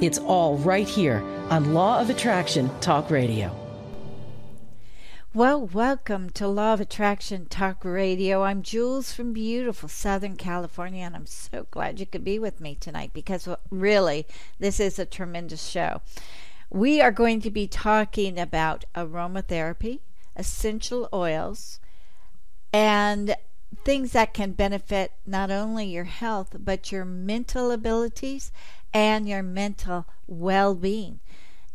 It's all right here on Law of Attraction Talk Radio. Well, welcome to Law of Attraction Talk Radio. I'm Jewels from beautiful Southern California, and I'm so glad you could be with me tonight because really, this is a tremendous show. We are going to be talking about aromatherapy, essential oils, and things that can benefit not only your health, but your mental abilities and your mental well being.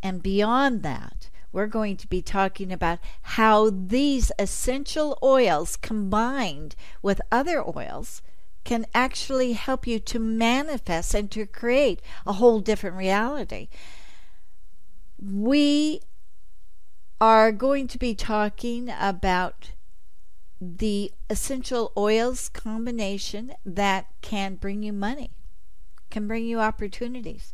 And beyond that, we're going to be talking about how these essential oils combined with other oils can actually help you to manifest and to create a whole different reality. We are going to be talking about the essential oils combination that can bring you money, can bring you opportunities.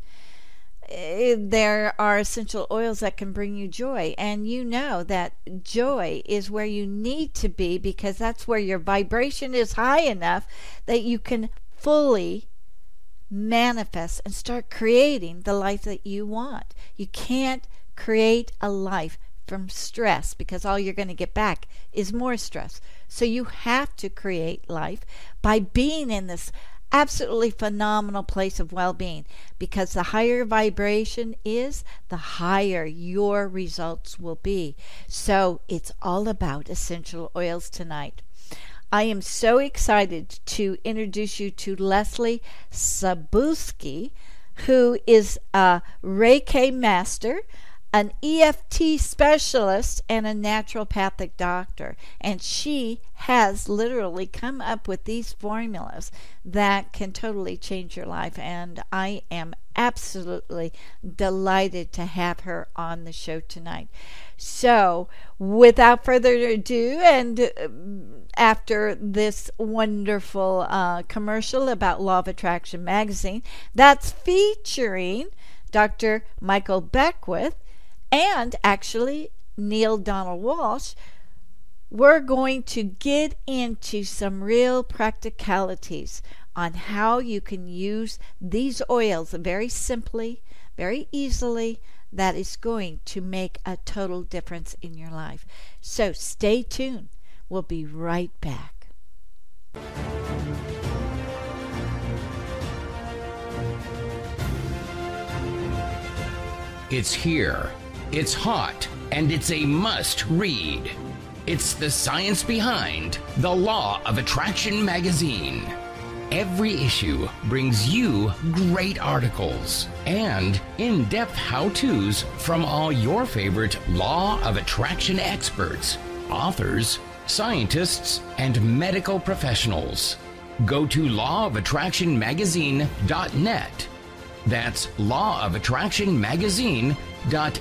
Eh, there are essential oils that can bring you joy, and you know that joy is where you need to be because that's where your vibration is high enough that you can fully manifest and start creating the life that you want. You can't create a life from stress because all you're going to get back is more stress. So you have to create life by being in this absolutely phenomenal place of well being because the higher vibration is, the higher your results will be. So it's all about essential oils tonight. I am so excited to introduce you to Lezlie Cebulski, who is a Reiki master an EFT specialist and a naturopathic doctor. And she has literally come up with these formulas that can totally change your life. And I am absolutely delighted to have her on the show tonight. So, without further ado, and uh, after this wonderful uh, commercial about Law of Attraction magazine, that's featuring Dr. Michael Beckwith and actually Neale Donald Walsch, we're going to get into some real practicalities on how you can use these oils very simply, very easily, that is going to make a total difference in your life. So stay tuned. We'll be right back. It's here it's hot, and it's a must read. It's the science behind The Law of Attraction magazine. Every issue brings you great articles and in depth how to's from all your favorite Law of Attraction experts, authors, scientists, and medical professionals. Go to lawofattractionmagazine.net. That's lawofattractionmagazine.net net.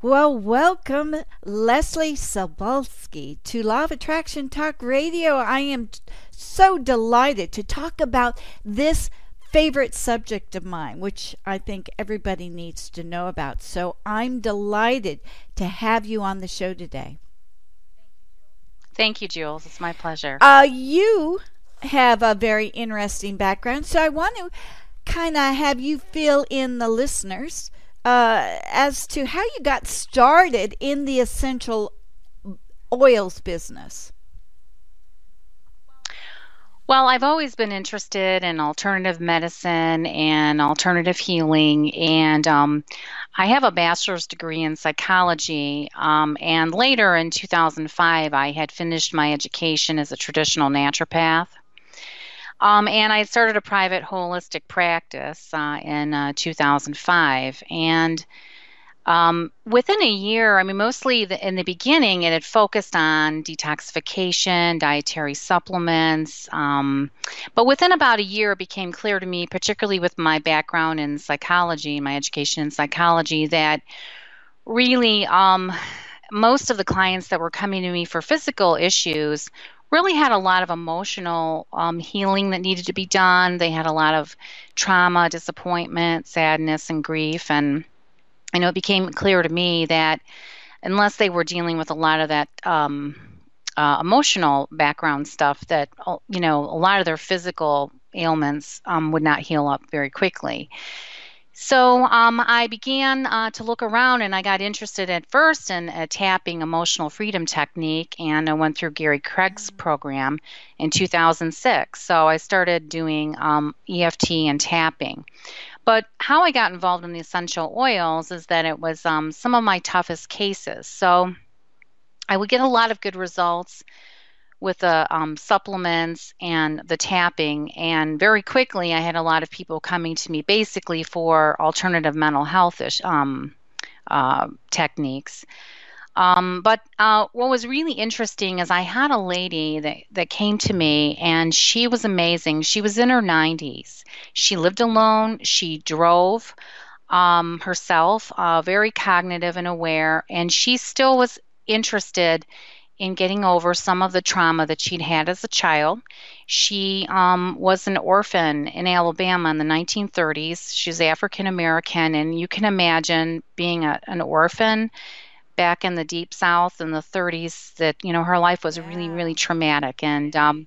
Well, welcome Lezlie Cebulski to Law of Attraction Talk Radio. I am so delighted to talk about this favorite subject of mine, which I think everybody needs to know about. So I'm delighted to have you on the show today. Thank you, Jewels. It's my pleasure. Uh, you have a very interesting background, so I want to kind of have you fill in the listeners uh, as to how you got started in the essential oils business. Well, I've always been interested in alternative medicine and alternative healing, and um, I have a bachelor's degree in psychology. Um, and later in 2005, I had finished my education as a traditional naturopath. Um, and I started a private holistic practice uh, in uh, 2005. And um, within a year, I mean, mostly the, in the beginning, it had focused on detoxification, dietary supplements. Um, but within about a year, it became clear to me, particularly with my background in psychology, my education in psychology, that really um, most of the clients that were coming to me for physical issues really had a lot of emotional um, healing that needed to be done. They had a lot of trauma, disappointment, sadness, and grief. And I know it became clear to me that unless they were dealing with a lot of that um, uh, emotional background stuff, that uh, you know a lot of their physical ailments um, would not heal up very quickly. So um, I began uh, to look around and I got interested at first in a tapping emotional freedom technique. And I went through Gary Craig's program in 2006. So I started doing um, EFT and tapping. But how I got involved in the essential oils is that it was um, some of my toughest cases. So I would get a lot of good results with the um, supplements and the tapping. And very quickly, I had a lot of people coming to me basically for alternative mental health um, uh, techniques. Um, but uh, what was really interesting is I had a lady that, that came to me and she was amazing. She was in her 90s. She lived alone, she drove um, herself, uh, very cognitive and aware, and she still was interested in getting over some of the trauma that she'd had as a child. She um, was an orphan in Alabama in the 1930s. She's African American, and you can imagine being a, an orphan back in the deep south in the 30s that you know her life was yeah. really really traumatic and um,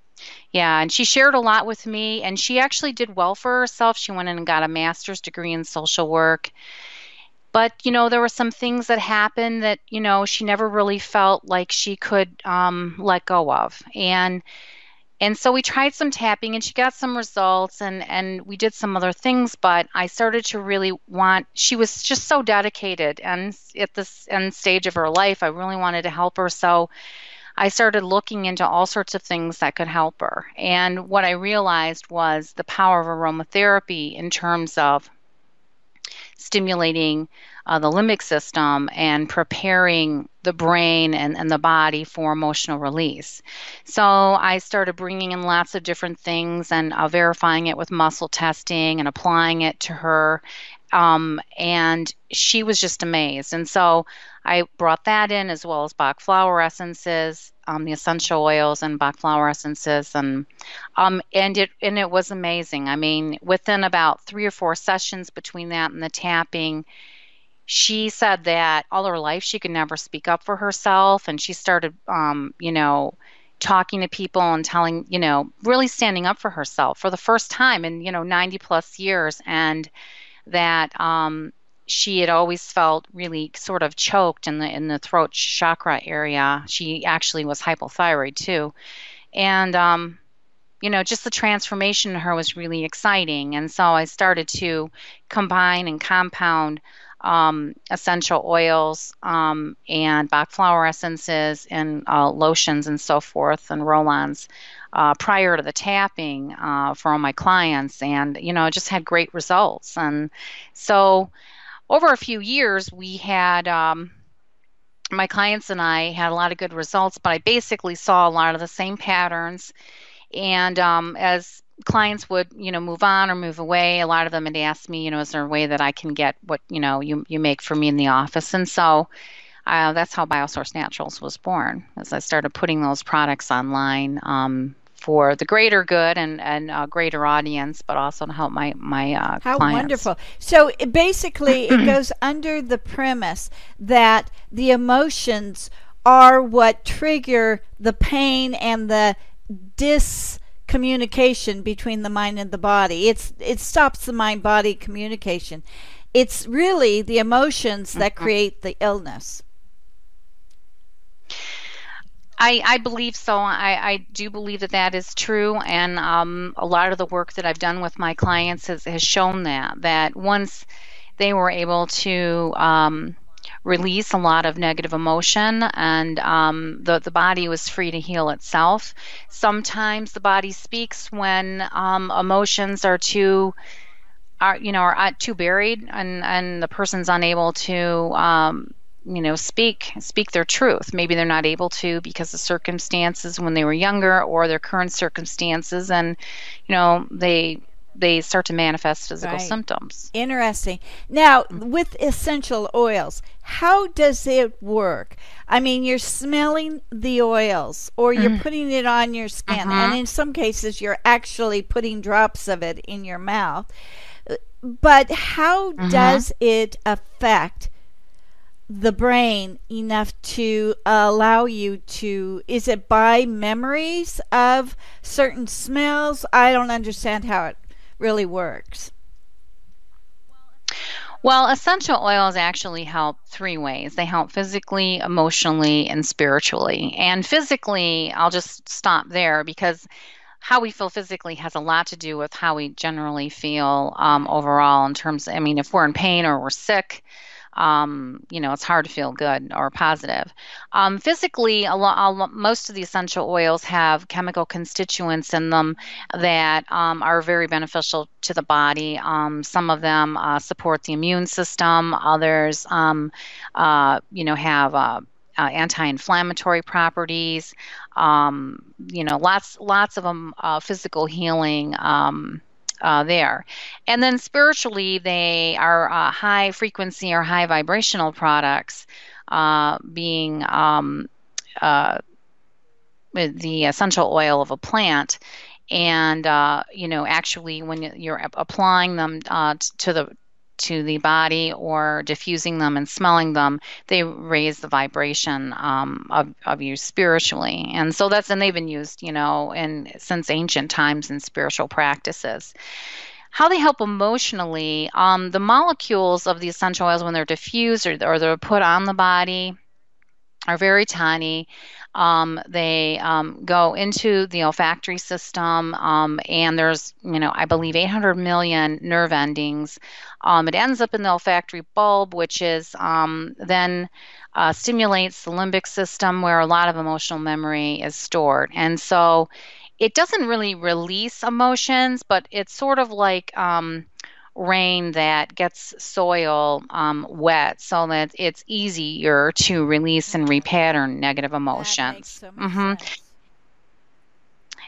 yeah and she shared a lot with me and she actually did well for herself she went in and got a master's degree in social work but you know there were some things that happened that you know she never really felt like she could um, let go of. And and so we tried some tapping and she got some results and and we did some other things but i started to really want she was just so dedicated and at this end stage of her life i really wanted to help her. So i started looking into all sorts of things that could help her. And what i realized was the power of aromatherapy in terms of stimulating uh, the limbic system and preparing the brain and, and the body for emotional release. So I started bringing in lots of different things and uh, verifying it with muscle testing and applying it to her. Um, and she was just amazed. And so I brought that in as well as Bach flower essences, um, the essential oils and Bach flower essences, and um, and it and it was amazing. I mean, within about three or four sessions between that and the tapping, she said that all her life she could never speak up for herself and she started um, you know talking to people and telling you know really standing up for herself for the first time in you know 90 plus years and that um, she had always felt really sort of choked in the in the throat chakra area she actually was hypothyroid too and um, you know, just the transformation in her was really exciting. And so I started to combine and compound um, essential oils um, and Bach flower essences and uh, lotions and so forth and roll-ons uh, prior to the tapping uh, for all my clients, and you know, just had great results. And so, over a few years, we had. Um, my clients and I had a lot of good results, but I basically saw a lot of the same patterns. And um, as clients would you know move on or move away a lot of them had asked me you know is there a way that i can get what you know you, you make for me in the office and so uh, that's how biosource naturals was born as i started putting those products online um, for the greater good and, and a greater audience, but also to help my my uh, how clients. wonderful. So it basically, it goes under the premise that the emotions are what trigger the pain and the discommunication between the mind and the body. It's it stops the mind body communication. It's really the emotions that mm-hmm. create the illness. I, I believe so. I, I do believe that that is true, and um, a lot of the work that I've done with my clients has, has shown that that once they were able to um, release a lot of negative emotion, and um, the the body was free to heal itself. Sometimes the body speaks when um, emotions are too are you know are too buried and and the person's unable to um, you know speak speak their truth maybe they're not able to because of circumstances when they were younger or their current circumstances and you know they they start to manifest physical right. symptoms. Interesting. Now, with essential oils, how does it work? I mean, you're smelling the oils or you're mm-hmm. putting it on your skin, and mm-hmm. in some cases, you're actually putting drops of it in your mouth. But how mm-hmm. does it affect the brain enough to allow you to is it by memories of certain smells i don't understand how it really works? Well, essential oils actually help three ways. They help physically, emotionally, and spiritually. And physically, I'll just stop there because how we feel physically has a lot to do with how we generally feel um, overall in terms i mean if we're in pain or we're sick um, you know, it's hard to feel good or positive. Um, physically, a lot, most of the essential oils have chemical constituents in them that um, are very beneficial to the body. Um, some of them uh, support the immune system. Others, um, uh, you know, have uh, uh, anti-inflammatory properties. Um, you know, lots lots of them uh, physical healing um, uh, there. And then spiritually, they are uh, high frequency or high vibrational products, uh, being um, uh, the essential oil of a plant. And uh, you know, actually, when you're applying them uh, to the to the body or diffusing them and smelling them, they raise the vibration um, of, of you spiritually. And so that's, and they've been used, you know, in since ancient times in spiritual practices. How they help emotionally, um, the molecules of the essential oils, when they're diffused or, or they're put on the body, are very tiny. Um, they um, go into the olfactory system, um, and there's, you know, I believe 800 million nerve endings. Um, it ends up in the olfactory bulb, which is um, then uh, stimulates the limbic system where a lot of emotional memory is stored. And so it doesn't really release emotions, but it's sort of like, um, rain that gets soil um, wet so that it's easier to release and repattern negative emotions. So mm-hmm.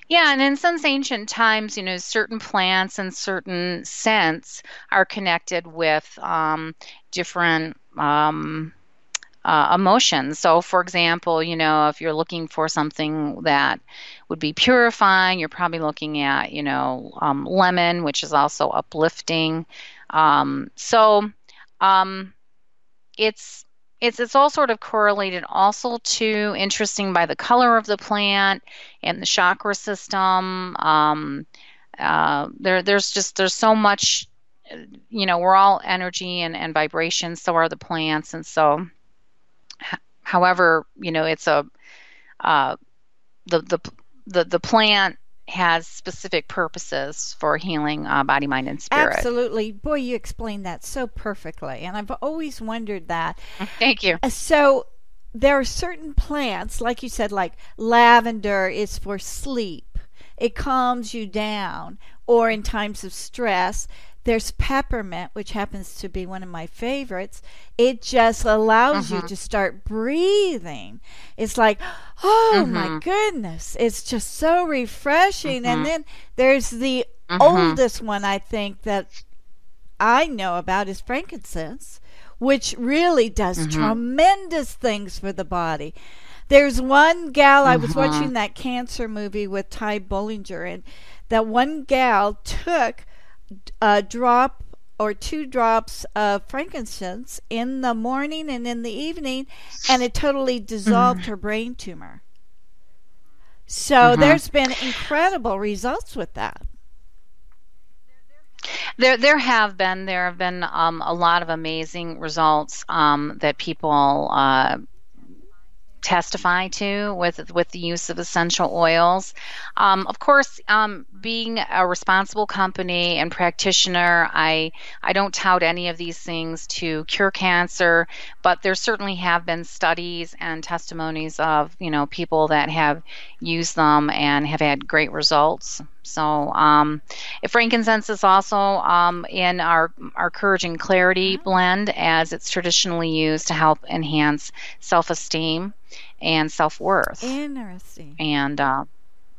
Yeah, and in since ancient times, you know, certain plants and certain scents are connected with um, different um, uh, emotions. So, for example, you know, if you're looking for something that would be purifying, you're probably looking at, you know, um, lemon, which is also uplifting. Um, so, um, it's it's it's all sort of correlated also to interesting by the color of the plant and the chakra system. Um, uh, there there's just there's so much you know we're all energy and, and vibration so are the plants and so However, you know, it's a uh, the the the the plant has specific purposes for healing uh, body, mind, and spirit. Absolutely, boy, you explained that so perfectly, and I've always wondered that. Thank you. Uh, so there are certain plants, like you said, like lavender is for sleep. It calms you down, or in times of stress. There's peppermint, which happens to be one of my favorites. It just allows you mm-hmm. to start breathing. It's like, oh mm-hmm. my goodness, it's just so refreshing. Mm-hmm. And then there's the mm-hmm. oldest one I think that I know about is frankincense, which really does mm-hmm. tremendous things for the body. There's one gal I was mm-hmm. watching that cancer movie with Ty Bollinger, and that one gal took a drop or two drops of frankincense in the morning and in the evening, and it totally dissolved mm-hmm. her brain tumor. So mm-hmm. there's been incredible results with that. There, there have been there have been um, a lot of amazing results um, that people uh, testify to with with the use of essential oils. Um, of course, um, being a responsible company and practitioner, I I don't tout any of these things to cure cancer, but there certainly have been studies and testimonies of you know people that have used them and have had great results. So, um, frankincense is also um, in our our courage and clarity blend, as it's traditionally used to help enhance self esteem and self worth. Interesting. And uh,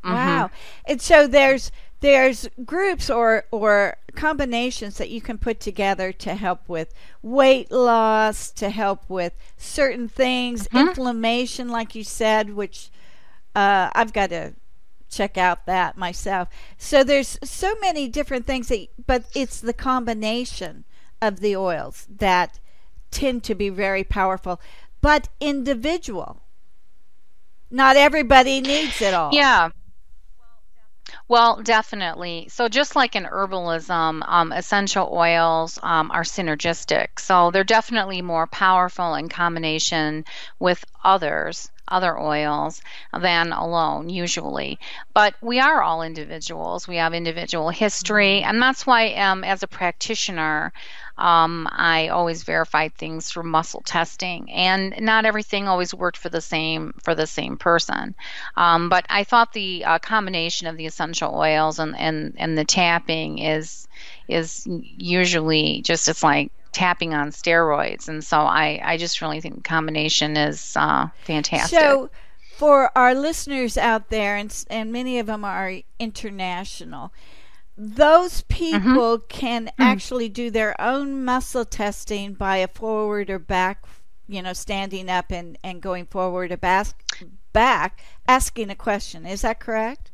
mm-hmm. wow, and so there's there's groups or or combinations that you can put together to help with weight loss, to help with certain things, mm-hmm. inflammation, like you said, which uh, I've got to check out that myself. So there's so many different things that, but it's the combination of the oils that tend to be very powerful, but individual. Not everybody needs it all. Yeah. Well, definitely. So, just like in herbalism, um, essential oils um, are synergistic. So, they're definitely more powerful in combination with others other oils than alone, usually. But we are all individuals. We have individual history, mm-hmm. and that's why, um, as a practitioner, um, I always verified things through muscle testing, and not everything always worked for the same for the same person. Um, but I thought the uh, combination of the essential oils and, and, and the tapping is is usually just it's like tapping on steroids. And so I, I just really think the combination is uh, fantastic. So, for our listeners out there, and, and many of them are international, those mm-hmm. people mm-hmm. can mm-hmm. actually do their own muscle testing by a forward or back, you know, standing up and, and going forward or back, back, asking a question. Is that correct?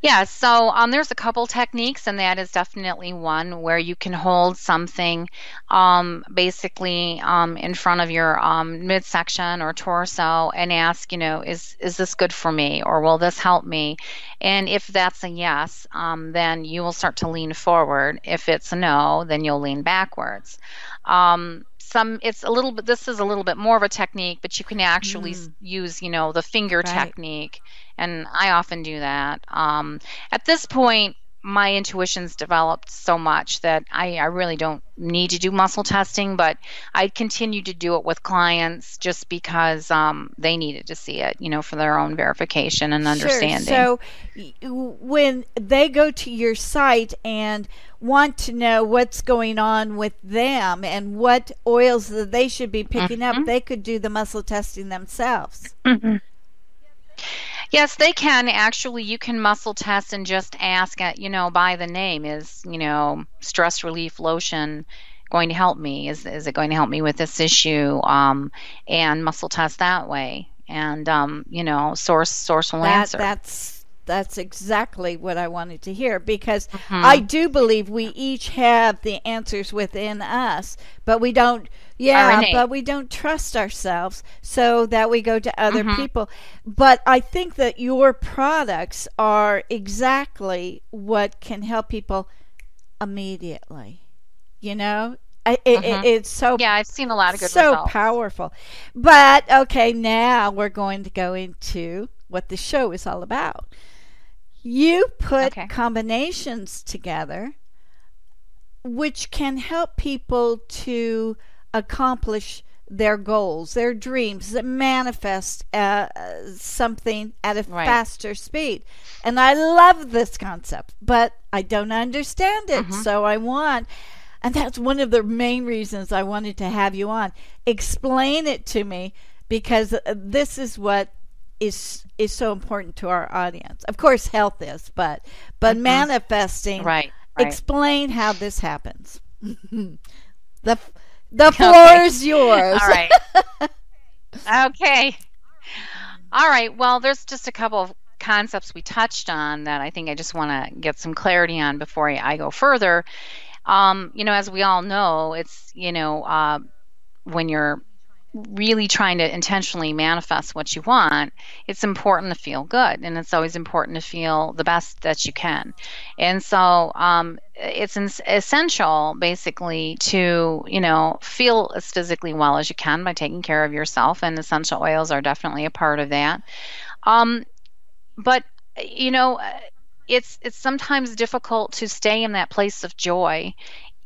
Yeah, so um, there's a couple techniques, and that is definitely one where you can hold something um, basically um, in front of your um, midsection or torso and ask, you know, is is this good for me, or will this help me? And if that's a yes, um, then you will start to lean forward. If it's a no, then you'll lean backwards. Um, some it's a little bit this is a little bit more of a technique but you can actually mm. use you know the finger right. technique and i often do that um, at this point my intuition's developed so much that I, I really don't need to do muscle testing, but I continue to do it with clients just because um, they needed to see it, you know, for their own verification and understanding. Sure. So when they go to your site and want to know what's going on with them and what oils that they should be picking mm-hmm. up, they could do the muscle testing themselves. Mm-hmm. Yes, they can. Actually, you can muscle test and just ask, at, you know, by the name is, you know, stress relief lotion going to help me? Is, is it going to help me with this issue? Um, and muscle test that way. And, um, you know, source, source will that, answer. That's that's exactly what I wanted to hear because mm-hmm. I do believe we each have the answers within us, but we don't yeah, but we don't trust ourselves so that we go to other mm-hmm. people. But I think that your products are exactly what can help people immediately. You know, it, mm-hmm. it, it's so yeah i've seen a lot of good so results. powerful but okay now we're going to go into what the show is all about you put okay. combinations together which can help people to accomplish their goals, their dreams, that manifest uh, something at a right. faster speed. And I love this concept, but I don't understand it. Mm-hmm. So I want, and that's one of the main reasons I wanted to have you on. Explain it to me because this is what is is so important to our audience. Of course, health is, but but mm-hmm. manifesting. Right, right. Explain how this happens. the the floor okay. is yours. All right. okay. All right. Well, there's just a couple of concepts we touched on that I think I just want to get some clarity on before I go further. Um, you know, as we all know, it's you know uh, when you're really trying to intentionally manifest what you want, it's important to feel good, and it's always important to feel the best that you can. And so, um, it's essential, basically, to you know feel as physically well as you can by taking care of yourself, and essential oils are definitely a part of that. Um, but you know, it's it's sometimes difficult to stay in that place of joy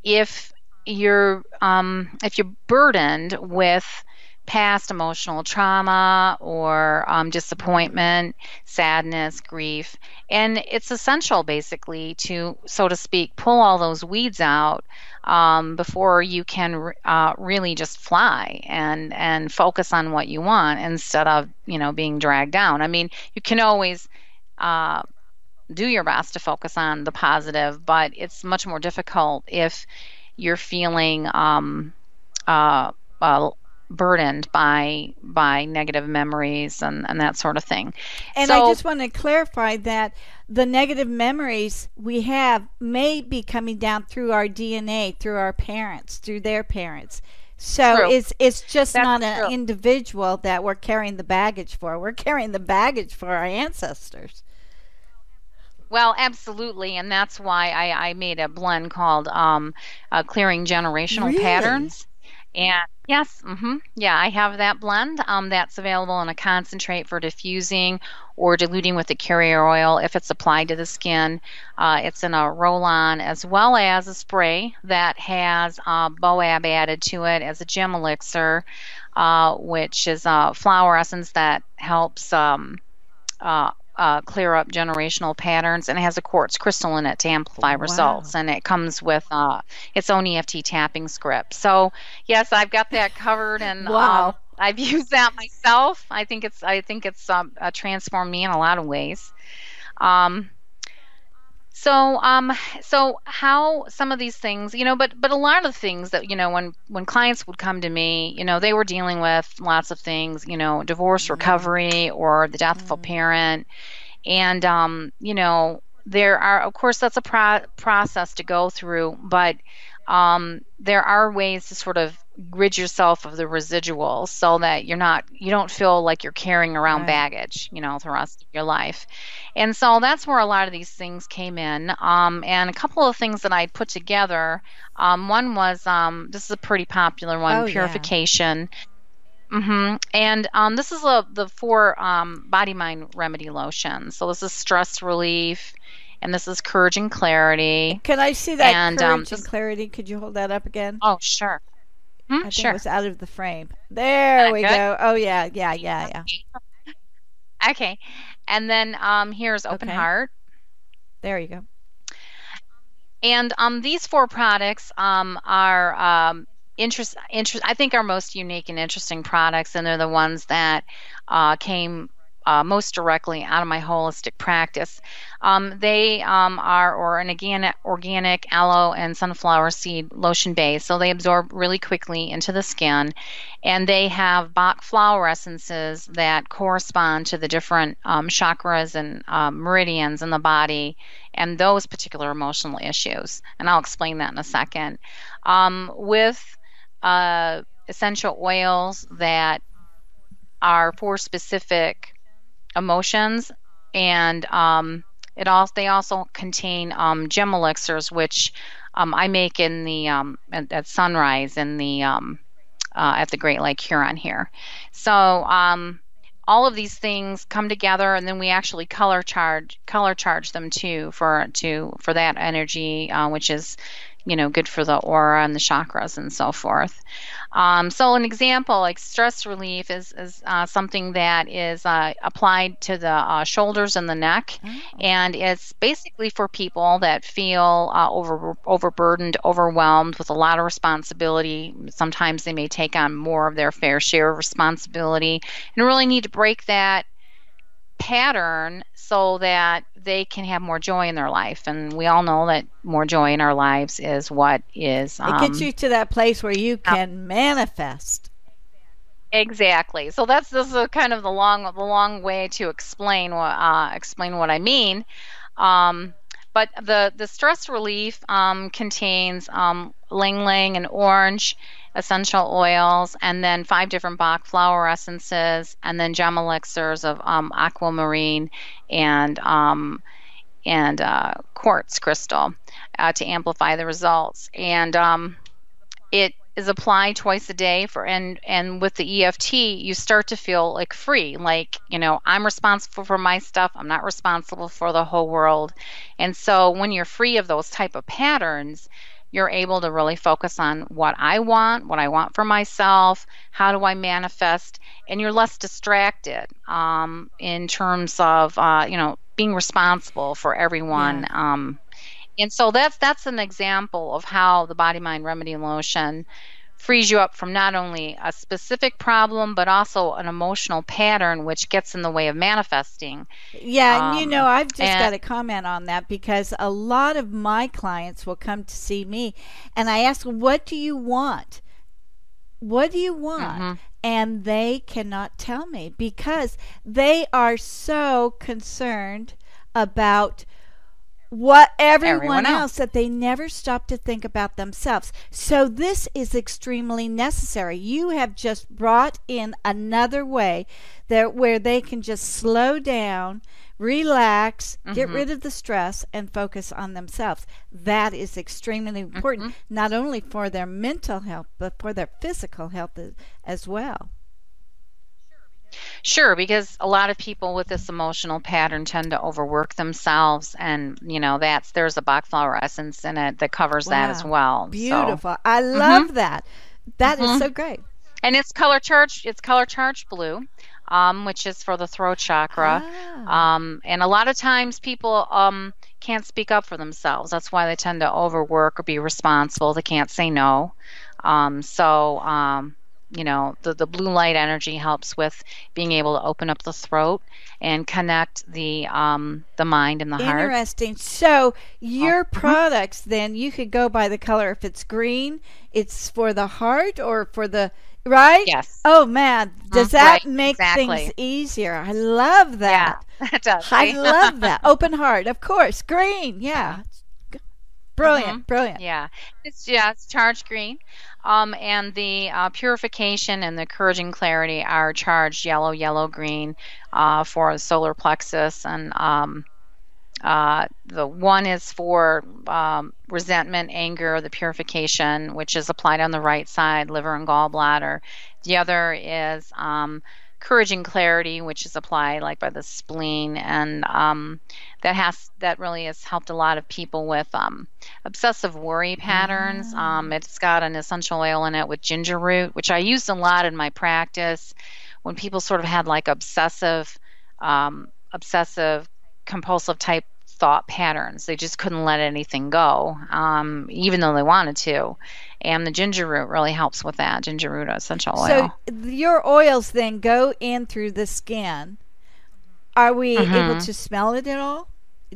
if you're um, if you're burdened with past emotional trauma or um, disappointment, sadness, grief. And it's essential, basically, to, so to speak, pull all those weeds out um, before you can uh, really just fly and, and focus on what you want instead of, you know, being dragged down. I mean, you can always. Uh, do your best to focus on the positive, but it's much more difficult if you're feeling um, uh, uh, burdened by by negative memories and, and that sort of thing. And so, I just want to clarify that the negative memories we have may be coming down through our DNA, through our parents, through their parents. So true. it's it's just That's not an true. individual that we're carrying the baggage for. We're carrying the baggage for our ancestors. Well, absolutely, and that's why I, I made a blend called um, uh, "Clearing Generational really? Patterns." And yes, mm-hmm, yeah, I have that blend. Um, that's available in a concentrate for diffusing or diluting with the carrier oil if it's applied to the skin. Uh, it's in a roll-on as well as a spray that has uh, Boab added to it as a gem elixir, uh, which is a flower essence that helps um, uh, clear up generational patterns and it has a quartz crystal in it to amplify wow. results and it comes with uh, its own EFT tapping script. So yes, I've got that covered and wow. Um, I've used that myself. I think it's I think it's um, uh, transformed me in a lot of ways. Um, so, um, so how some of these things, you know, but but a lot of things that you know, when when clients would come to me, you know, they were dealing with lots of things, you know, divorce mm-hmm. recovery or the death mm-hmm. of a mm-hmm. parent, and um, you know, there are, of course, that's a pro- process to go through, but um, there are ways to sort of rid yourself of the residuals so that you're not you don't feel like you're carrying around right. baggage you know the rest of your life and so that's where a lot of these things came in um, and a couple of things that i put together um, one was um, this is a pretty popular one oh, purification yeah. Mm-hmm. And um, this is a, the four um, body mind remedy lotions. So this is stress relief, and this is courage and clarity. Can I see that and, um, courage and clarity? Could you hold that up again? Oh, sure. Hmm, I think sure. it was out of the frame. There we good? go. Oh yeah, yeah, yeah, yeah. Okay, and then um, here's Open okay. Heart. There you go. And um, these four products um, are um, interest, interest. I think are most unique and interesting products, and they're the ones that uh, came uh, most directly out of my holistic practice. Um, they um, are or an organic, organic aloe and sunflower seed lotion base, so they absorb really quickly into the skin, and they have Bach flower essences that correspond to the different um, chakras and um, meridians in the body and those particular emotional issues. And I'll explain that in a second. Um, with uh, essential oils that are for specific emotions, and um, it also they also contain um, gem elixirs, which um, I make in the um, at, at, sunrise in the um, uh, at the Great Lake Huron here. So um, all of these things come together, and then we actually color charge color charge them too for to for that energy, uh, which is you know good for the aura and the chakras and so forth. Um, so an example like stress relief is, is uh, something that is uh, applied to the uh, shoulders and the neck, oh. and it's basically for people that feel uh, over overburdened, overwhelmed with a lot of responsibility. Sometimes they may take on more of their fair share of responsibility, and really need to break that pattern so that they can have more joy in their life. And we all know that more joy in our lives is what is. Um, it gets um, you to that place where you can manifest. Exactly. So that's this is kind of the long the long way to explain what uh, explain what I mean. Um, but the the stress relief um, contains um, ling ylang and orange essential oils, and then five different Bach flower essences, and then gem elixirs of um, aquamarine and um, and uh, quartz crystal uh, to amplify the results. And um, it is applied twice a day for and and with the EFT you start to feel like free like you know I'm responsible for my stuff I'm not responsible for the whole world and so when you're free of those type of patterns you're able to really focus on what I want, what I want for myself, how do I manifest, and you're less distracted um, in terms of uh, you know being responsible for everyone. Yeah. Um, and so that's that's an example of how the body mind remedy lotion frees you up from not only a specific problem but also an emotional pattern which gets in the way of manifesting. Yeah, um, and you um, know, I've just and, got to comment on that because a lot of my clients will come to see me and I ask, "What do you want?" What do you want? Mm-hmm. And they cannot tell me because they are so concerned about what everyone, everyone else. else that they never stop to think about themselves. So this is extremely necessary. You have just brought in another way that where they can just slow down, relax, mm-hmm. get rid of the stress and focus on themselves. That is extremely important mm-hmm. not only for their mental health but for their physical health as well. Sure, because a lot of people with this emotional pattern tend to overwork themselves, and you know that's there's a Bach flower essence in it that covers wow. that as well. Beautiful. So. I mm-hmm. love mm-hmm. that. That mm-hmm. is so great. And it's color charged. It's color charged blue, um, which is for the throat chakra. Ah. Um, and a lot of times people um, can't speak up for themselves. That's why they tend to overwork or be responsible. They can't say no. Um, so um, you know the, the blue light energy helps with being able to open up the throat and connect the um, the mind and the Interesting. heart. Interesting. So your oh, products then you could go by the color. If it's green, it's for the heart or for the right? Yes. Oh man, does mm-hmm. that right. make exactly. things easier? I love that. Yeah, it does. I love that. Open heart, of course. Green, yeah. Brilliant, mm-hmm. brilliant. Yeah, it's yeah, it's charged green. Um, and the uh, purification and the courage clarity are charged yellow, yellow, green uh, for the solar plexus. And um, uh, the one is for um, resentment, anger, the purification, which is applied on the right side, liver and gallbladder. The other is um, courage and clarity, which is applied like by the spleen, and um, that has that really has helped a lot of people with um, obsessive worry patterns. Ah. Um, it's got an essential oil in it with ginger root, which I used a lot in my practice when people sort of had like obsessive, um, obsessive compulsive type thought patterns. They just couldn't let anything go, um, even though they wanted to. And the ginger root really helps with that. Ginger root essential oil. So your oils then go in through the skin. Are we mm-hmm. able to smell it at all?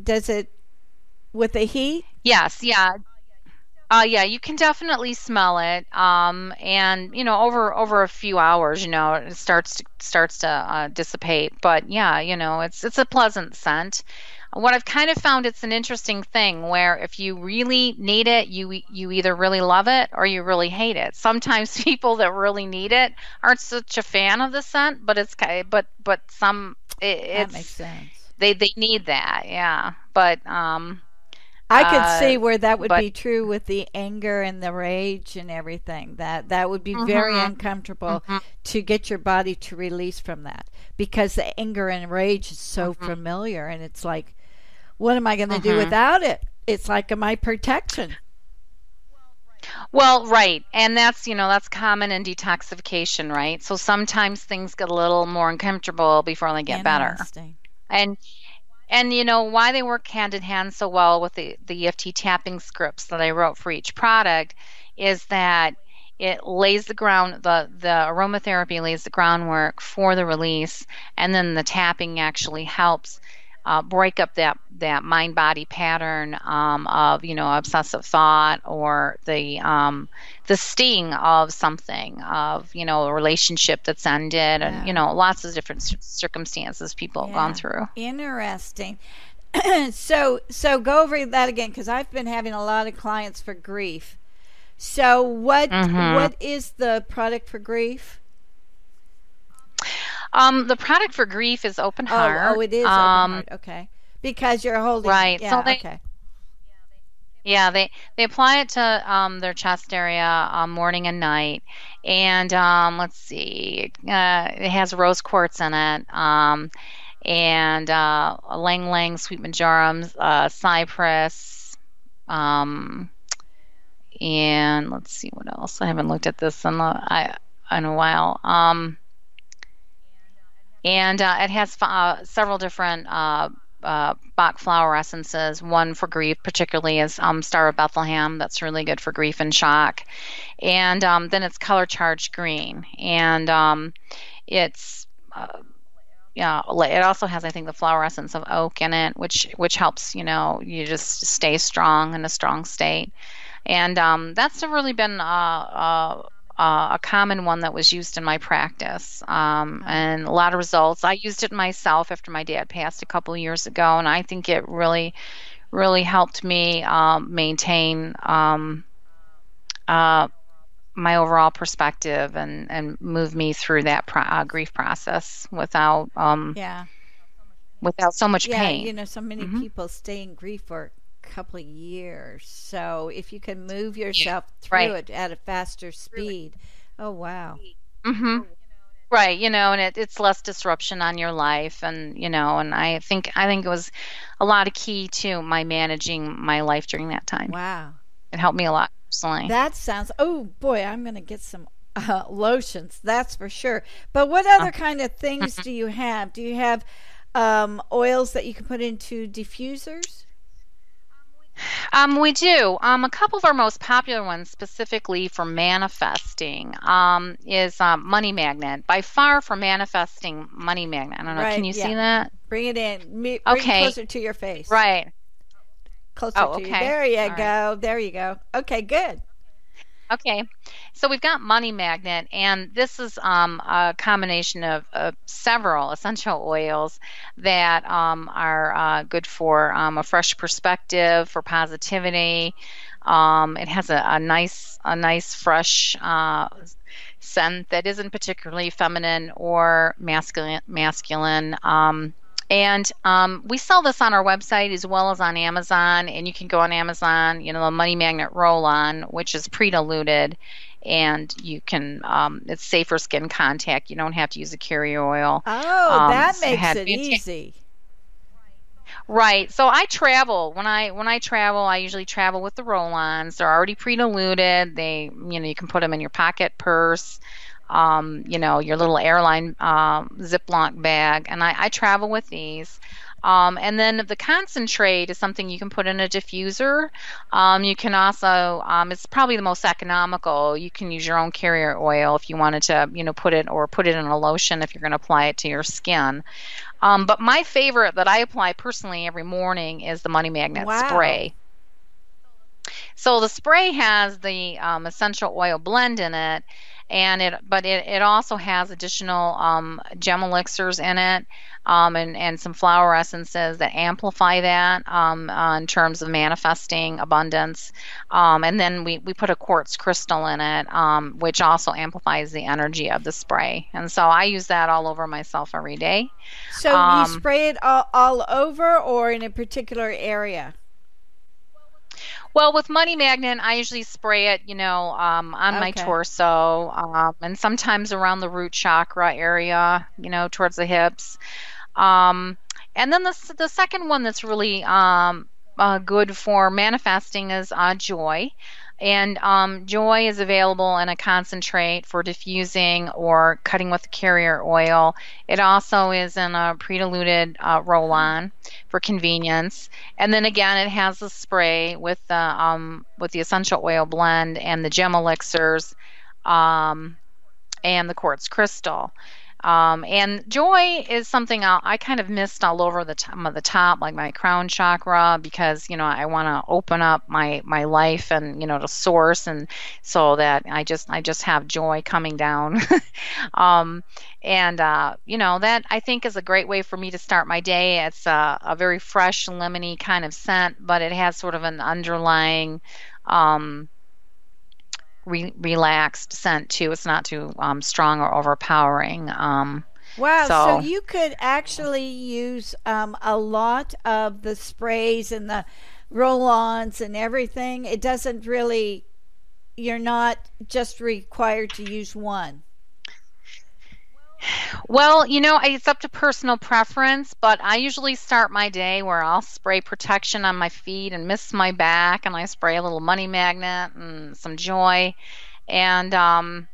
Does it with the heat? Yes. Yeah. Uh, yeah, you can definitely smell it, um, and you know, over over a few hours, you know, it starts to, starts to uh, dissipate. But yeah, you know, it's it's a pleasant scent what I've kind of found it's an interesting thing where if you really need it, you you either really love it or you really hate it. Sometimes people that really need it aren't such a fan of the scent, but it's but but some it, that makes sense. They they need that, yeah. But um, I could uh, see where that would but, be true with the anger and the rage and everything. That that would be mm-hmm, very uncomfortable mm-hmm. to get your body to release from that because the anger and rage is so mm-hmm. familiar, and it's like what am I going to mm-hmm. do without it? It's like my protection. Well, right. And that's, you know, that's common in detoxification, right? So sometimes things get a little more uncomfortable before they get better. And and you know why they work hand in hand so well with the, the EFT tapping scripts that I wrote for each product is that it lays the ground the the aromatherapy lays the groundwork for the release and then the tapping actually helps uh, break up that that mind body pattern um, of you know obsessive thought or the um, the sting of something of you know a relationship that's ended yeah. and you know lots of different circumstances people yeah. have gone through. Interesting. so so go over that again because I've been having a lot of clients for grief. So what mm-hmm. what is the product for grief? Um, the product for grief is open heart. Oh, oh it is um, open heart. Okay, because you're holding right. Yeah, so they, okay. Yeah, they they apply it to um, their chest area um, morning and night, and um, let's see, uh, it has rose quartz in it, um, and uh, lang ylang, sweet marjoram, uh, cypress, um, and let's see what else. I haven't looked at this in a, I, in a while. Um, and uh, it has uh, several different uh, uh, Bach flower essences. One for grief, particularly, is um, Star of Bethlehem. That's really good for grief and shock. And um, then it's color charged green, and um, it's uh, yeah. It also has, I think, the flower essence of oak in it, which which helps you know you just stay strong in a strong state. And um, that's really been uh, uh uh, a common one that was used in my practice um, and a lot of results. I used it myself after my dad passed a couple of years ago, and I think it really, really helped me um, maintain um, uh, my overall perspective and, and move me through that pro- uh, grief process without um, yeah without so much yeah, pain. You know, so many mm-hmm. people stay in grief for couple of years. So if you can move yourself yeah, through right. it at a faster speed, oh wow. Mm-hmm. Right, you know, and it, it's less disruption on your life, and you know, and I think I think it was a lot of key to my managing my life during that time. Wow, it helped me a lot personally. That sounds. Oh boy, I'm going to get some uh, lotions. That's for sure. But what other uh-huh. kind of things do you have? Do you have um, oils that you can put into diffusers? Um, we do. Um, a couple of our most popular ones, specifically for manifesting, um, is um, Money Magnet. By far, for manifesting, Money Magnet. I don't know. Right, can you yeah. see that? Bring it in. bring okay. It closer to your face. Right. Closer oh, to okay. you. There you All go. right. There you go. Okay, good. Okay, so we've got Money Magnet, and this is um, a combination of, several essential oils that um, are uh, good for um, a fresh perspective, for positivity. Um, it has a, a, nice, a nice fresh uh, scent that isn't particularly feminine or masculine. Masculine. And um, we sell this on our website as well as on Amazon. And you can go on Amazon, you know, the Money Magnet Roll On, which is pre diluted. And you can, um, it's safer skin contact. You don't have to use a carrier oil. Oh, Um, that makes it easy. Right. So I travel when I when I travel. I usually travel with the roll-ons. They're already pre-diluted. They, you know, you can put them in your pocket purse, um, you know, your little airline um, Ziploc bag. And I, I travel with these. Um, and then the concentrate is something you can put in a diffuser. Um, you can also, um, it's probably the most economical. You can use your own carrier oil if you wanted to, you know, put it or put it in a lotion if you're going to apply it to your skin. Um, but my favorite that I apply personally every morning is the Money Magnet Wow. spray. So the spray has the um, essential oil blend in it, and it but it, it also has additional um, gem elixirs in it, um, and and some flower essences that amplify that um, uh, in terms of manifesting abundance. Um, and then we we put a quartz crystal in it, um, which also amplifies the energy of the spray. And so I use that all over myself every day. So Um, you spray it all, all over or in a particular area? Well, with Money Magnet, I usually spray it, you know, um, on my torso, um, and sometimes around the root chakra area, you know, towards the hips. Um, and then the the second one that's really um, uh, good for manifesting is uh, joy. And um, joy is available in a concentrate for diffusing or cutting with carrier oil. It also is in a pre-diluted uh, roll-on for convenience. And then again, it has the spray with the um, with the essential oil blend and the gem elixirs, um, and the quartz crystal. Um, and joy is something I, I kind of missed all over the top of the top, like my crown chakra, because you know I want to open up my my life and you know to source, and so that I just I just have joy coming down. um, and uh, you know that I think is a great way for me to start my day. It's a, a very fresh, lemony kind of scent, but it has sort of an underlying um, re- relaxed scent too. It's not too um, strong or overpowering. Um, Wow, so, So- you could actually use um, a lot of the sprays and the roll-ons and everything. It doesn't really, you're not just required to use one. Well, you know, it's up to personal preference, but I usually start my day where I'll spray protection on my feet and mist my back, and I spray a little money magnet and some joy, and um,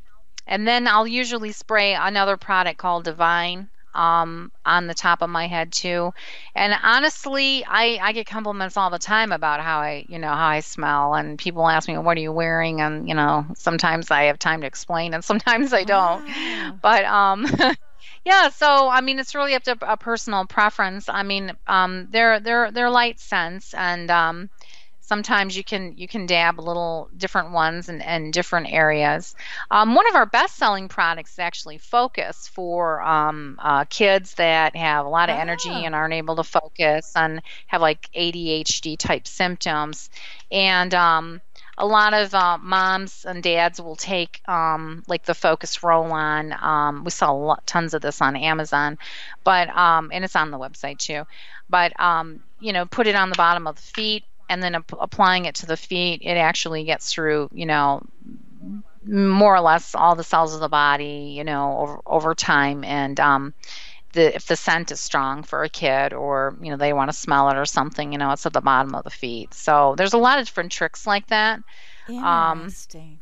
and then I'll usually spray another product called Divine um, on the top of my head too. And honestly, I, I get compliments all the time about how I, you know, how I smell. And people ask me, what are you wearing? And, you know, sometimes I have time to explain and sometimes I don't. Wow. But, um, yeah, so I mean, it's really up to a personal preference. I mean, um, they're they're they're light scents, and um, sometimes you can you can dab little different ones in, in different areas. Um, one of our best selling products is actually Focus for um, uh, kids that have a lot of energy ah. and aren't able to focus and have like ADHD type symptoms. And um, a lot of uh, moms and dads will take um, like the focus roll on um, we sell lot, tons of this on amazon but um, and it's on the website too but um, you know put it on the bottom of the feet and then ap- applying it to the feet, it actually gets through, you know, more or less all the cells of the body, you know, over over time. And um, the if the scent is strong for a kid, or you know they want to smell it or something, you know, it's at the bottom of the feet. So there's a lot of different tricks like that. Um, Interesting. Um,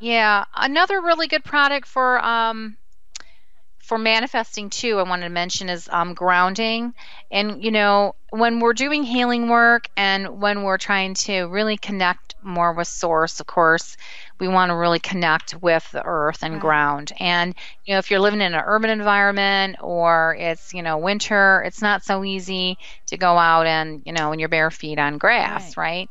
yeah, another really good product for um, for manifesting too, I wanted to mention is um, grounding. And, you know, when we're doing healing work and when we're trying to really connect more with source, of course, we want to really connect with the earth and ground. And, you know, if you're living in an urban environment or it's, you know, winter, it's not so easy to go out and, you know, in your bare feet on grass, right? right?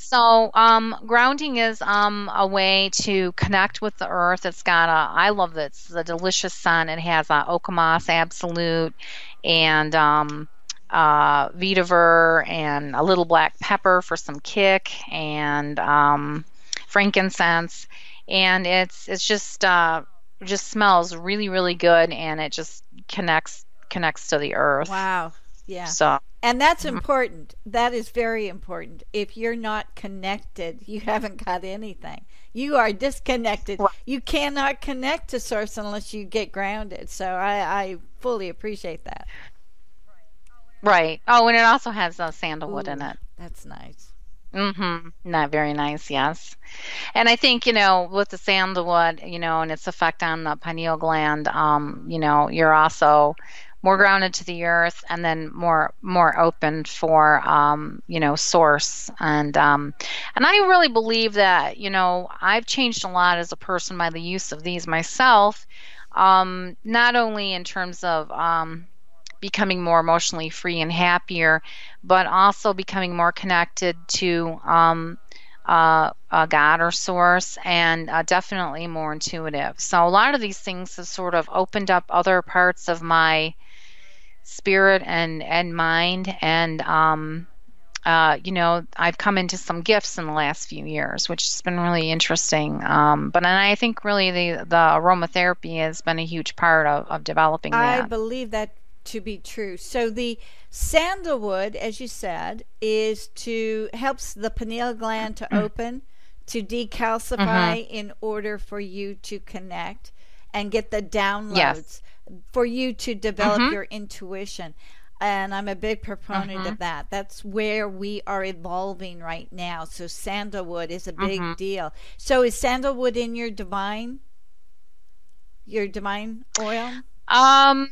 So, um, grounding is um, a way to connect with the earth. It's got a, I love it. It's a delicious sun. It has a Oakmoss Absolute and um, uh, vetiver and a little black pepper for some kick and um, frankincense. And it's it's just uh, just smells really really good and it just connects connects to the earth. Wow. Yeah. So and that's mm-hmm. important. That is very important. If you're not connected, you haven't got anything. You are disconnected. You cannot connect to source unless you get grounded. So I, I fully appreciate that. Right. Oh, and it also has uh, sandalwood Ooh, in it. That's nice. Mm-hmm. Not very nice, yes. And I think, you know, with the sandalwood, you know, and its effect on the pineal gland, um, you know, you're also more grounded to the earth and then more more open for um, you know source and um, and I really believe that you know I've changed a lot as a person by the use of these myself um, not only in terms of um, becoming more emotionally free and happier but also becoming more connected to um, uh, God or source, and uh, definitely more intuitive. So, a lot of these things have sort of opened up other parts of my spirit and and mind and um, uh, you know I've come into some gifts in the last few years, which has been really interesting. Um, but and I think really the the aromatherapy has been a huge part of, of developing that. I believe that to be true. So the sandalwood, as you said, is to helps the pineal gland to mm. open, to decalcify mm-hmm. in order for you to connect and get the downloads. Yes for you to develop mm-hmm. your intuition. And I'm a big proponent mm-hmm. of that. That's where we are evolving right now. So sandalwood is a big mm-hmm. deal. So is sandalwood in your divine? Your divine oil? Um,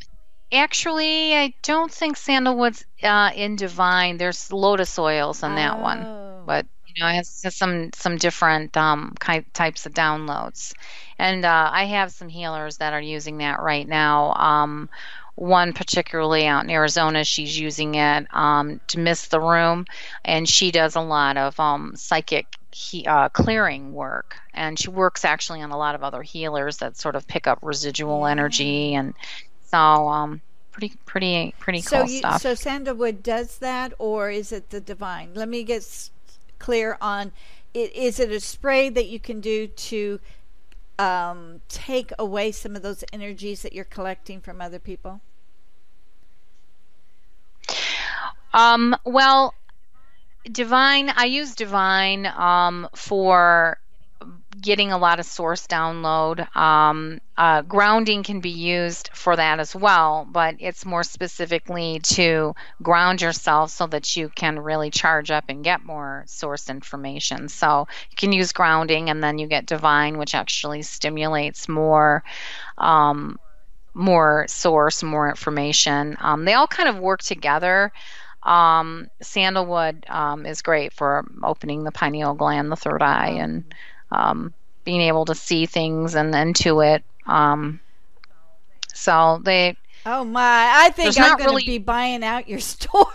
actually, I don't think sandalwood's uh, in divine. There's lotus oils that oh. one, but you know, it has, has some some different um, types of downloads. And uh, I have some healers that are using that right now. Um, one particularly out in Arizona, she's using it um, to miss the room, and she does a lot of um, psychic he, uh, clearing work, and she works actually on a lot of other healers that sort of pick up residual energy, and so um, pretty, pretty, pretty so cool you, stuff. So Sandalwood does that, or is it the divine? Let me get clear on: it. Is it a spray that you can do to um, take away some of those energies that you're collecting from other people? Um, well, divine, I use divine um, for getting a lot of source download. Um, uh, grounding can be used for that as well, but it's more specifically to ground yourself so that you can really charge up and get more source information. So you can use grounding, and then you get divine, which actually stimulates more. Um, more source, more information. Um, they all kind of work together. Um, sandalwood um, is great for opening the pineal gland, the third eye, and um, being able to see things and intuit. Um, so they. Oh my! I think I'm going to really... be buying out your store.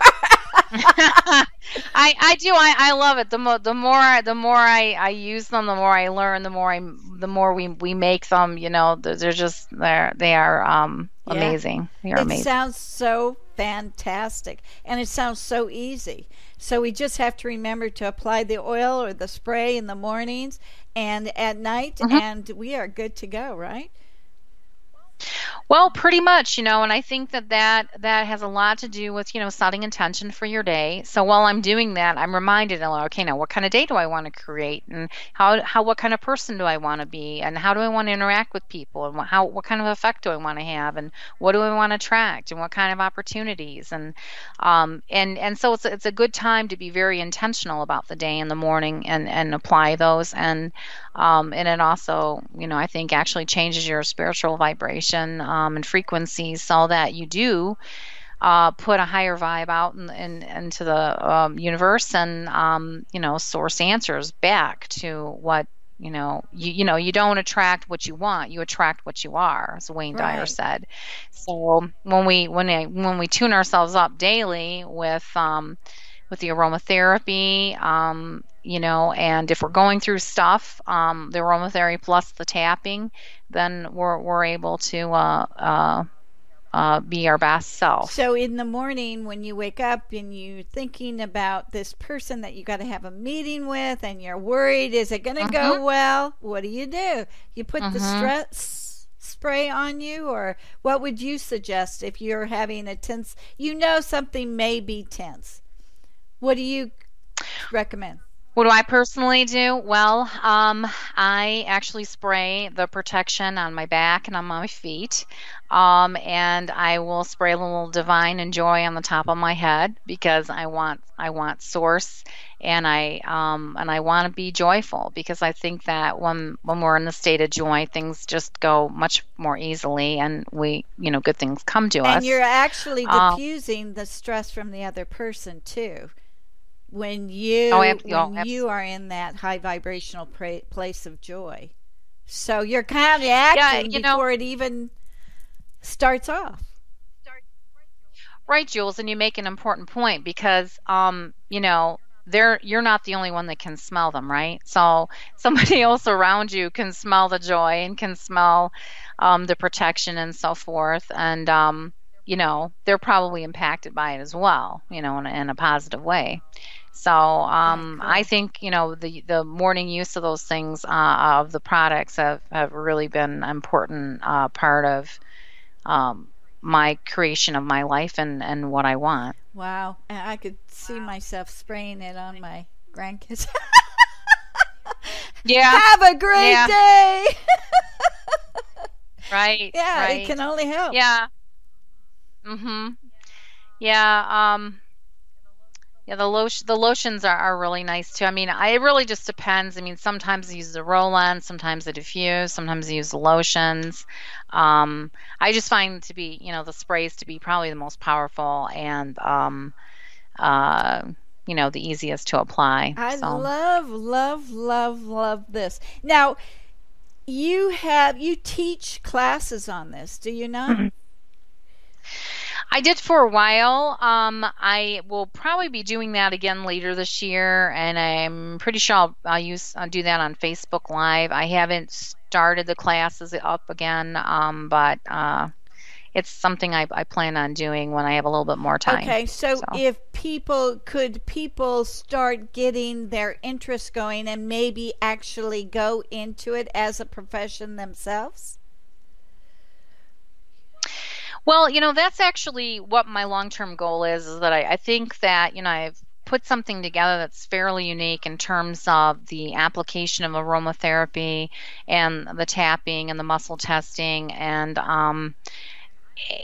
I I do I, I love it the more the more the more I, I use them the more I learn the more I the more we we make them you know they're, they're just they're they are um yeah. amazing they're it amazing sounds so fantastic and it sounds so easy so we just have to remember to apply the oil or the spray in the mornings and at night mm-hmm. and we are good to go right well, pretty much, you know, and I think that that that has a lot to do with you know setting intention for your day. So while I'm doing that, I'm reminded, okay, now what kind of day do I want to create, and how how what kind of person do I want to be, and how do I want to interact with people, and how what kind of effect do I want to have, and what do I want to attract, and what kind of opportunities, and um and and so it's it's a good time to be very intentional about the day in the morning and and apply those. And um, and it also, you know, I think actually changes your spiritual vibration um, and frequency so that you do uh, put a higher vibe out in, in, into the um, universe and, um, you know, source answers back to what you know you, you know you don't attract what you want you attract what you are as wayne right. dyer said so when we when I, when we tune ourselves up daily with um with the aromatherapy um you know, and if we're going through stuff, um, the aromatherapy plus the tapping, then we're, we're able to uh, uh, uh, be our best self. So in the morning when you wake up and you're thinking about this person that you got to have a meeting with and you're worried, is it going to go mm-hmm. well? What do you do? You put the mm-hmm. stress spray on you or what would you suggest if you're having a tense you know something may be tense what do you recommend what do I personally do? Well, um, I actually spray the protection on my back and on my feet. Um, and I will spray a little divine and joy on the top of my head because I want I want source and I um, and I want to be joyful because I think that when when we're in the state of joy, things just go much more easily and we you know good things come to and us. And you're actually um, diffusing the stress from the other person too when you oh, when you are in that high vibrational pra- place of joy. So you're kind of acting yeah, before know, it even starts off. Right, Jewels, and you make an important point because um, you know, they're you're not the only one that can smell them, right? So somebody else around you can smell the joy and can smell um, the protection and so forth, and um, you know they're probably impacted by it as well, you know, in a, in a positive way. So um, cool. I think you know the the morning use of those things uh, of the products have, have really been an important uh, part of um, my creation of my life and, and what I want. Wow, and I could see myself spraying it on my grandkids. yeah. Have a great yeah. day. right. Yeah, right. it can only help. Yeah. Mm Mhm. Yeah. Um yeah, the lotion the lotions are, are really nice too. I mean, I, it really just depends. I mean, sometimes I use the roll-on, sometimes the diffuse, sometimes I use the lotions. Um, I just find to be, you know, the sprays to be probably the most powerful and, um, uh, you know, the easiest to apply. I so. love, love, love, love this. Now, you have you teach classes on this, do you not? I did for a while. Um, I will probably be doing that again later this year, and I'm pretty sure I'll, I'll use I'll do that on Facebook Live. I haven't started the classes up again, um, but uh, it's something I, I, plan on doing when I have a little bit more time. Okay, so, so, if people could people start getting their interest going and maybe actually go into it as a profession themselves? Well, you know, that's actually what my long term goal is, is that I, I think that, you know, I've put something together that's fairly unique in terms of the application of aromatherapy and the tapping and the muscle testing and um,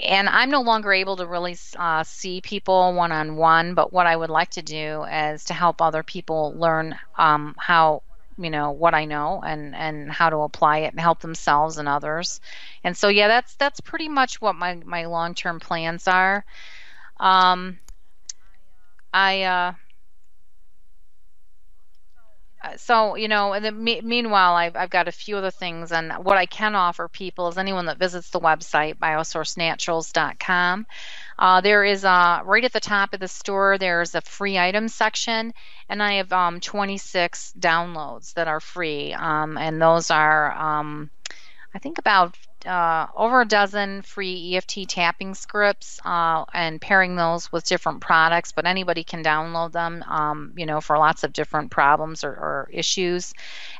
and I'm no longer able to really uh, see people one on one. But what I would like to do is to help other people learn um, how you know what I know and and how to apply it and help themselves and others. And so yeah, that's that's pretty much what my my long term plans are. Um, I uh, so you know and then me- meanwhile I've, I've got a few other things and what i can offer people is anyone that visits the website biosourcenaturals.com uh, there is a right at the top of the store there's a free items section and i have um, 26 downloads that are free um, and those are um, i think about uh, over a dozen free EFT tapping scripts uh, and pairing those with different products, but anybody can download them, um, you know, for lots of different problems or, or issues,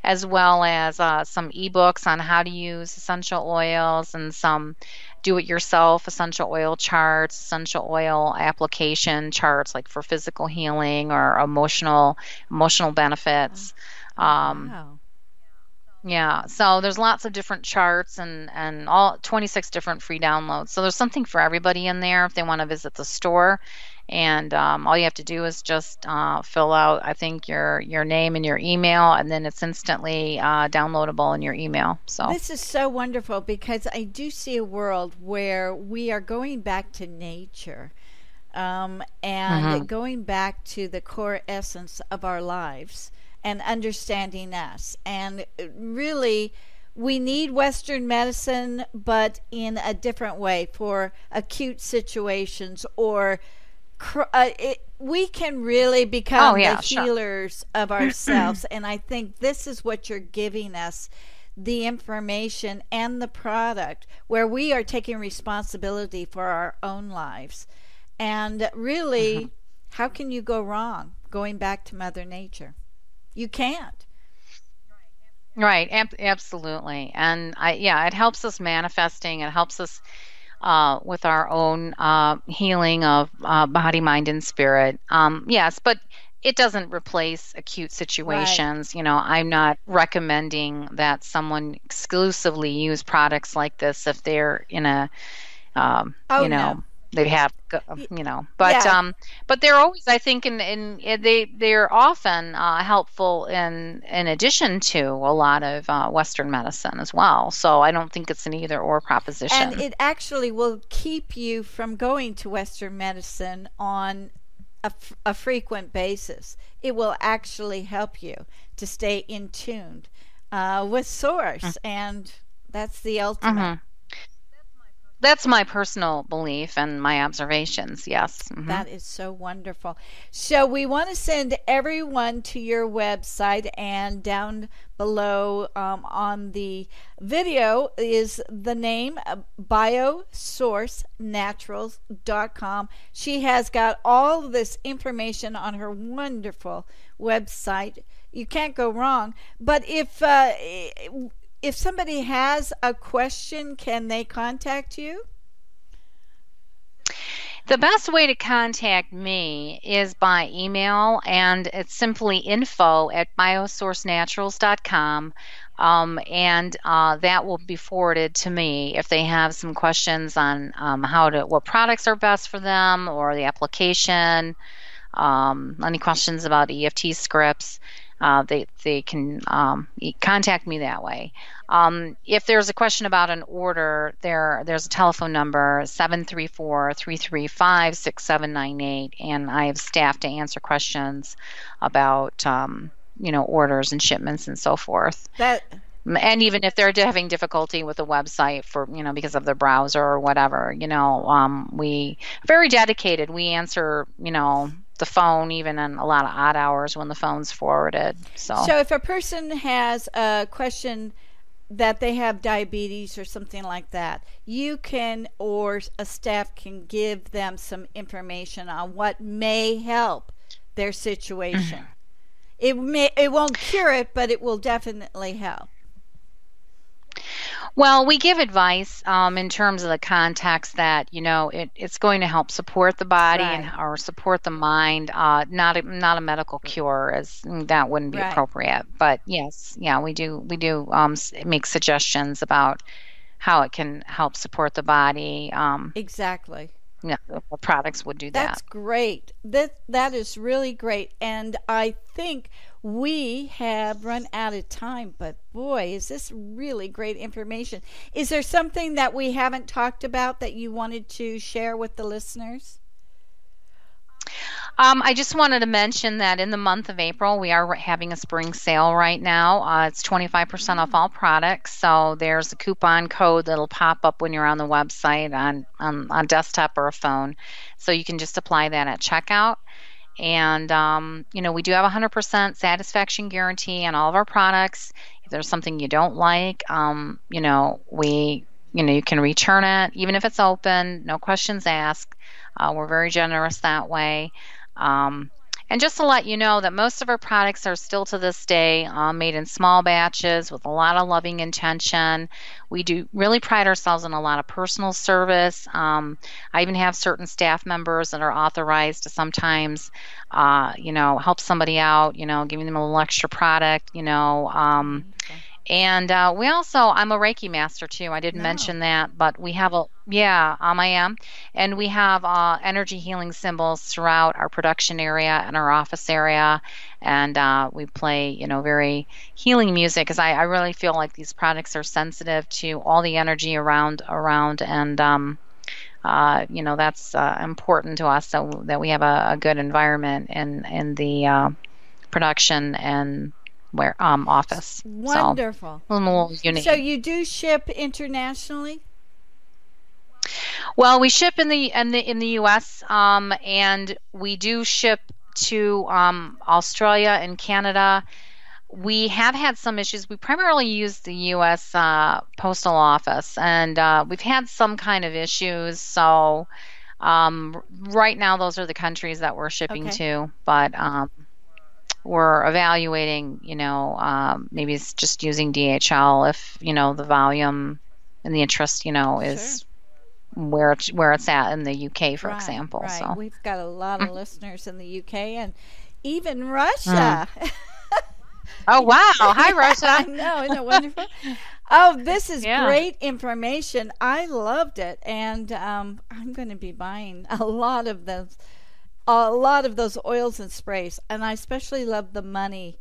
as well as uh, some ebooks on how to use essential oils and some do-it-yourself essential oil charts, essential oil application charts, like for physical healing or emotional emotional benefits. Um, wow yeah, so there's lots of different charts and and all 26 different free downloads. So there's something for everybody in there if they want to visit the store. And um, all you have to do is just uh, fill out, I think, your your name and your email, and then it's instantly uh, downloadable in your email. So this is so wonderful because I do see a world where we are going back to nature. Um, and mm-hmm. going back to the core essence of our lives and understanding us. And really, we need Western medicine, but in a different way for acute situations or. Uh, it, we can really become oh, yeah, the healers sure. of ourselves. and I think this is what you're giving us the information and the product where we are taking responsibility for our own lives. And really, uh-huh. how can you go wrong going back to Mother Nature? You can't. Right, ab- absolutely. And I yeah, it helps us manifesting, it helps us uh, with our own uh, healing of uh, body, mind, and spirit. Um, yes, but it doesn't replace acute situations. Right. You know, I'm not recommending that someone exclusively use products like this if they're in a, um, oh, you know, no they have you know but yeah. um but they're always i think in in they they're often uh, helpful in in addition to a lot of uh, western medicine as well so i don't think it's an either or proposition and it actually will keep you from going to western medicine on a, a frequent basis it will actually help you to stay in tuned uh, with source mm-hmm. and that's the ultimate mm-hmm that's my personal belief and my observations. Yes. Mm-hmm. That is so wonderful. So we want to send everyone to your website, and down below um, on the video is the name uh, biosourcenaturals.com. She has got all this information on her wonderful website. You can't go wrong. But if uh, if somebody has a question, can they contact you? The best way to contact me is by email, and it's simply info at biosourcenaturals.com. Um, and uh, that will be forwarded to me if they have some questions on um, how to what products are best for them or the application. Um, any questions about EFT scripts uh, they they can um, contact me that way. Um, if there's a question about an order, there there's a telephone number 734-335-6798, and I have staff to answer questions about um, you know orders and shipments and so forth. That and even if they're having difficulty with the website for you know because of their browser or whatever you know um, we very dedicated we answer you know the phone even in a lot of odd hours when the phone's forwarded. So So if a person has a question that they have diabetes or something like that, you can or a staff can give them some information on what may help their situation. Mm-hmm. it may it won't cure it, but it will definitely help. Well, we give advice um, in terms of the context that you know it, it's going to help support the body right. and or support the mind, uh, not a, not a medical cure, as that wouldn't be right. appropriate. But yes, yeah, we do we do um, make suggestions about how it can help support the body. Um, exactly yeah, products would do that. That's great. That that is really great, and I think we have run out of time. But boy, is this really great information! Is there something that we haven't talked about that you wanted to share with the listeners? Um, I just wanted to mention that in the month of April, we are having a spring sale right now. Uh, it's 25% off all products. So there's a coupon code that'll pop up when you're on the website on, on, on desktop or a phone. So you can just apply that at checkout. And, um, you know, we do have a 100% satisfaction guarantee on all of our products. If there's something you don't like, um, you know, we, you know, you can return it, even if it's open, no questions asked. Uh, we're very generous that way. Um, and just to let you know that most of our products are still to this day uh, made in small batches with a lot of loving intention. We do really pride ourselves in a lot of personal service. Um, I even have certain staff members that are authorized to sometimes, uh, you know, help somebody out, you know, giving them a little extra product, you know. Um, okay and uh, we also, I'm a Reiki master too. I didn't no. mention that, but we have a, yeah, um, I am. And we have uh, energy healing symbols throughout our production area and our office area. And uh, we play, you know, very healing music because I, I really feel like these products are sensitive to all the energy around, around. And, um, uh, you know, that's uh, important to us so that we have a, a good environment in, in the uh, production and where um office. Wonderful. So, a little unique. So you do ship internationally? Well, we ship in the in the in the U.S. Um, and we do ship to um, Australia and Canada. We have had some issues. We primarily use the U.S. Uh, Postal Office, and uh, we've had some kind of issues. So, um, right now, those are the countries that we're shipping okay. to. But um, we're evaluating, you know, um, maybe it's just using DHL if you know the volume and the interest, you know, is sure. where it's where it's at in the UK, for right, example. Right. So we've got a lot of mm. listeners in the UK and even Russia. Mm. oh wow! Hi, Russia. I know, isn't it wonderful? Oh, this is yeah. great information. I loved it, and um, I'm going to be buying a lot of those a lot of those oils and sprays, and I especially love the money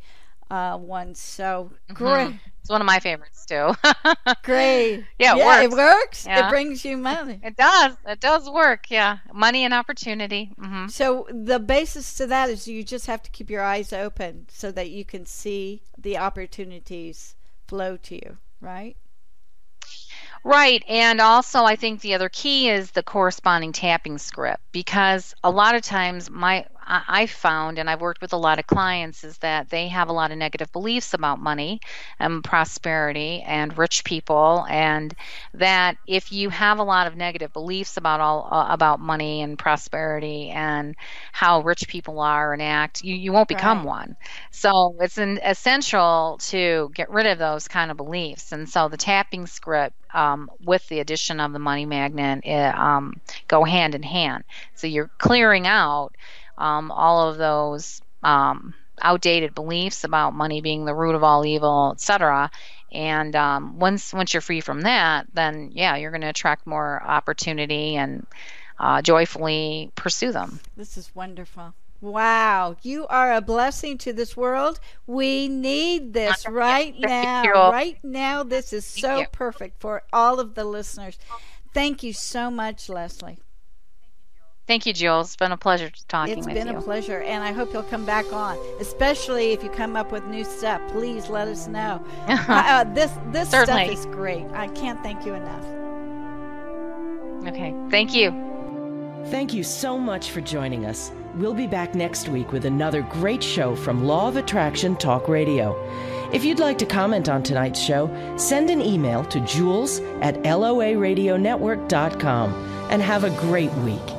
uh, ones. So mm-hmm. great. It's one of my favorites too. great. Yeah, it yeah, works. It works. Yeah. It brings you money. It does. It does work. Yeah, money and opportunity. Mm-hmm. So the basis to that is you just have to keep your eyes open so that you can see the opportunities flow to you. Right. Right. And also, I think the other key is the corresponding tapping script because a lot of times my I found, and I've worked with a lot of clients, is that they have a lot of negative beliefs about money and prosperity and rich people, and that if you have a lot of negative beliefs about all uh, about money and prosperity and how rich people are and act, you, you won't become right. one. So it's an, essential to get rid of those kind of beliefs, and so the tapping script um, with the addition of the money magnet it, um, go hand in hand. So you're clearing out um, all of those um, outdated beliefs about money being the root of all evil, etc. And um, once once you're free from that, then yeah, you're going to attract more opportunity and uh, joyfully pursue them. This is wonderful. Wow, you are a blessing to this world. We need this right now. Right now, this is so perfect for all of the listeners. Thank you so much, Lezlie. Thank you, Jewels. It's been a pleasure talking it's with you. It's been a pleasure, and I hope you'll come back on, especially if you come up with new stuff. Please let us know. uh, this this Certainly. stuff is great. I can't thank you enough. Okay, thank you. Thank you so much for joining us. We'll be back next week with another great show from Law of Attraction Talk Radio. If you'd like to comment on tonight's show, send an email to jewels at loaradionetwork.com and have a great week.